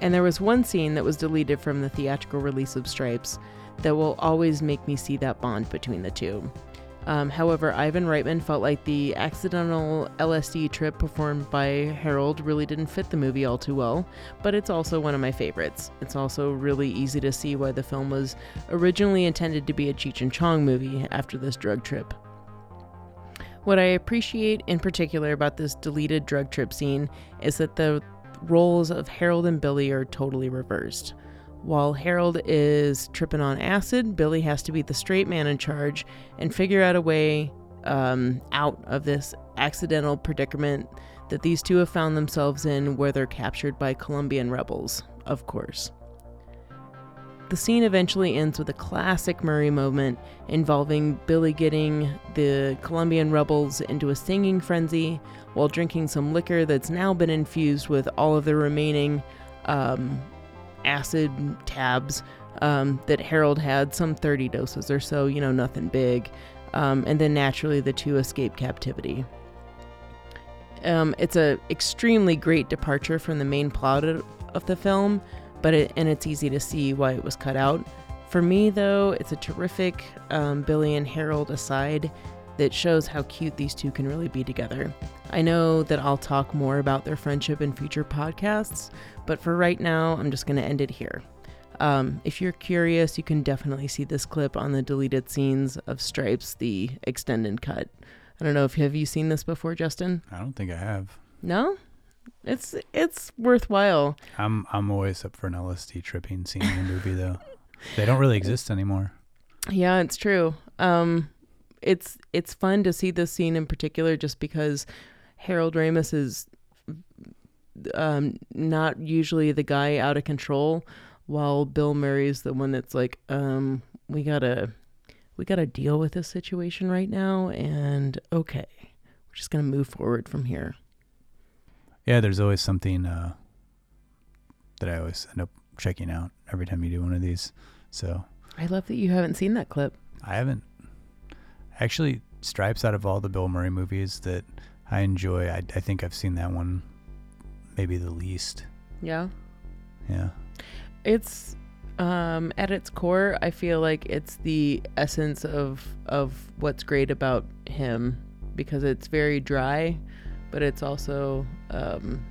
And there was one scene that was deleted from the theatrical release of Stripes that will always make me see that bond between the two. Um, however, Ivan Reitman felt like the accidental LSD trip performed by Harold really didn't fit the movie all too well, but it's also one of my favorites. It's also really easy to see why the film was originally intended to be a Cheech and Chong movie after this drug trip. What I appreciate in particular about this deleted drug trip scene is that the roles of Harold and Billy are totally reversed. While Harold is tripping on acid, Billy has to be the straight man in charge and figure out a way um, out of this accidental predicament that these two have found themselves in where they're captured by Colombian rebels, of course. The scene eventually ends with a classic Murray moment involving Billy getting the Colombian rebels into a singing frenzy while drinking some liquor that's now been infused with all of the remaining um, acid tabs um, that Harold had, some 30 doses or so, you know, nothing big. Um, and then naturally the two escape captivity. Um, it's a extremely great departure from the main plot of, of the film, but it, and it's easy to see why it was cut out. For me, though, it's a terrific um, Billy and Harold aside that shows how cute these two can really be together. I know that I'll talk more about their friendship in future podcasts, but for right now, I'm just going to end it here. Um, if you're curious, you can definitely see this clip on the deleted scenes of Stripes, the extended cut. I don't know if have you seen this before, Justin? I don't think I have. No, it's it's worthwhile. I'm I'm always up for an LSD tripping scene in a movie though. They don't really (laughs) exist anymore. Yeah, it's true. Um, it's it's fun to see this scene in particular, just because Harold Ramis is um, not usually the guy out of control, while Bill Murray's the one that's like, um, we gotta we gotta deal with this situation right now, and okay, we're just gonna move forward from here. Yeah, there's always something uh, that I always end up checking out every time you do one of these. So I love that you haven't seen that clip. I haven't actually Stripes out of all the Bill Murray movies that I enjoy. I, I think I've seen that one maybe the least. Yeah. Yeah. It's um at its core, I feel like it's the essence of of what's great about him because it's very dry, but it's also um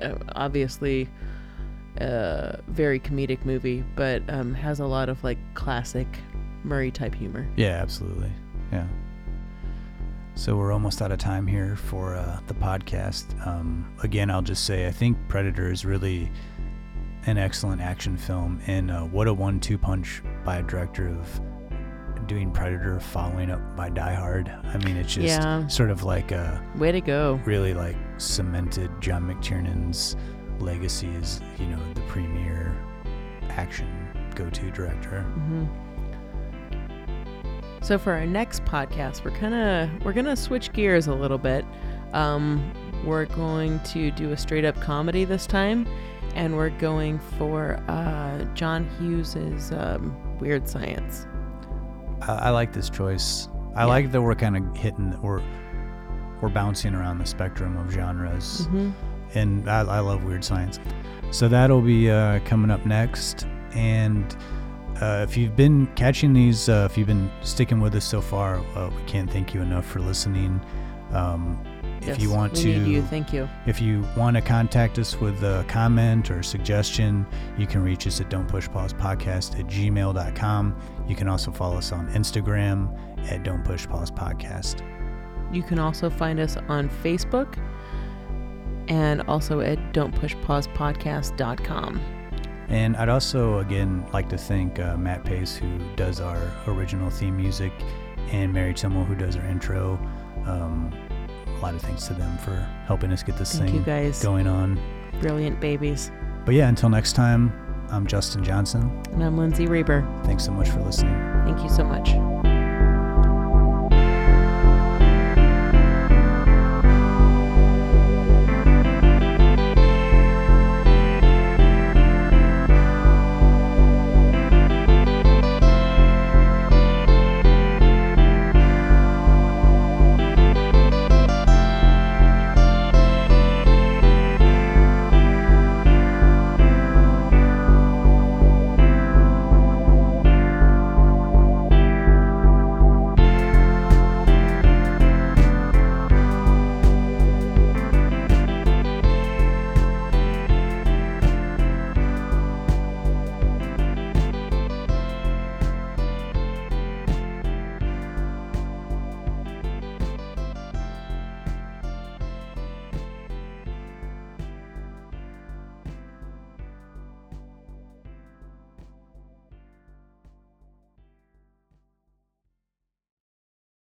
uh, obviously a very comedic movie, but um has a lot of like classic Murray type humor. Yeah, absolutely. Yeah. So we're almost out of time here for uh, the podcast. Um, again, I'll just say I think Predator is really an excellent action film, and uh, what a one-two punch by a director of doing Predator, following up by Die Hard. I mean, it's just Yeah. sort of like a Way to go. really like cemented John McTiernan's legacy as you know the premier action go-to director. hmm So for our next podcast, we're gonna we're gonna switch gears a little bit. Um, we're going to do a straight up comedy this time, and we're going for uh, John Hughes's um, Weird Science. I, I like this choice. I Yeah. like that we're kind of hitting we're we're bouncing around the spectrum of genres, Mm-hmm. and I, I love weird science. So that'll be uh, coming up next. And uh, if you've been catching these, uh, if you've been sticking with us so far, uh, we can't thank you enough for listening. Um, if you want to, you. Thank you. if you want to contact us with a comment or suggestion, you can reach us at don't push pause podcast at gmail.com. You can also follow us on Instagram at don't push pause podcast. You can also find us on Facebook and also at don'tpushpausepodcast.com. And I'd also, again, like to thank uh, Matt Pace, who does our original theme music, and Mary Timmel, who does our intro. Um, a lot of thanks to them for helping us get this Thank thing you guys. going on. Brilliant babies. But yeah, until next time, I'm Justin Johnson. And I'm Lindsay Reber. Thanks so much for listening. Thank you so much.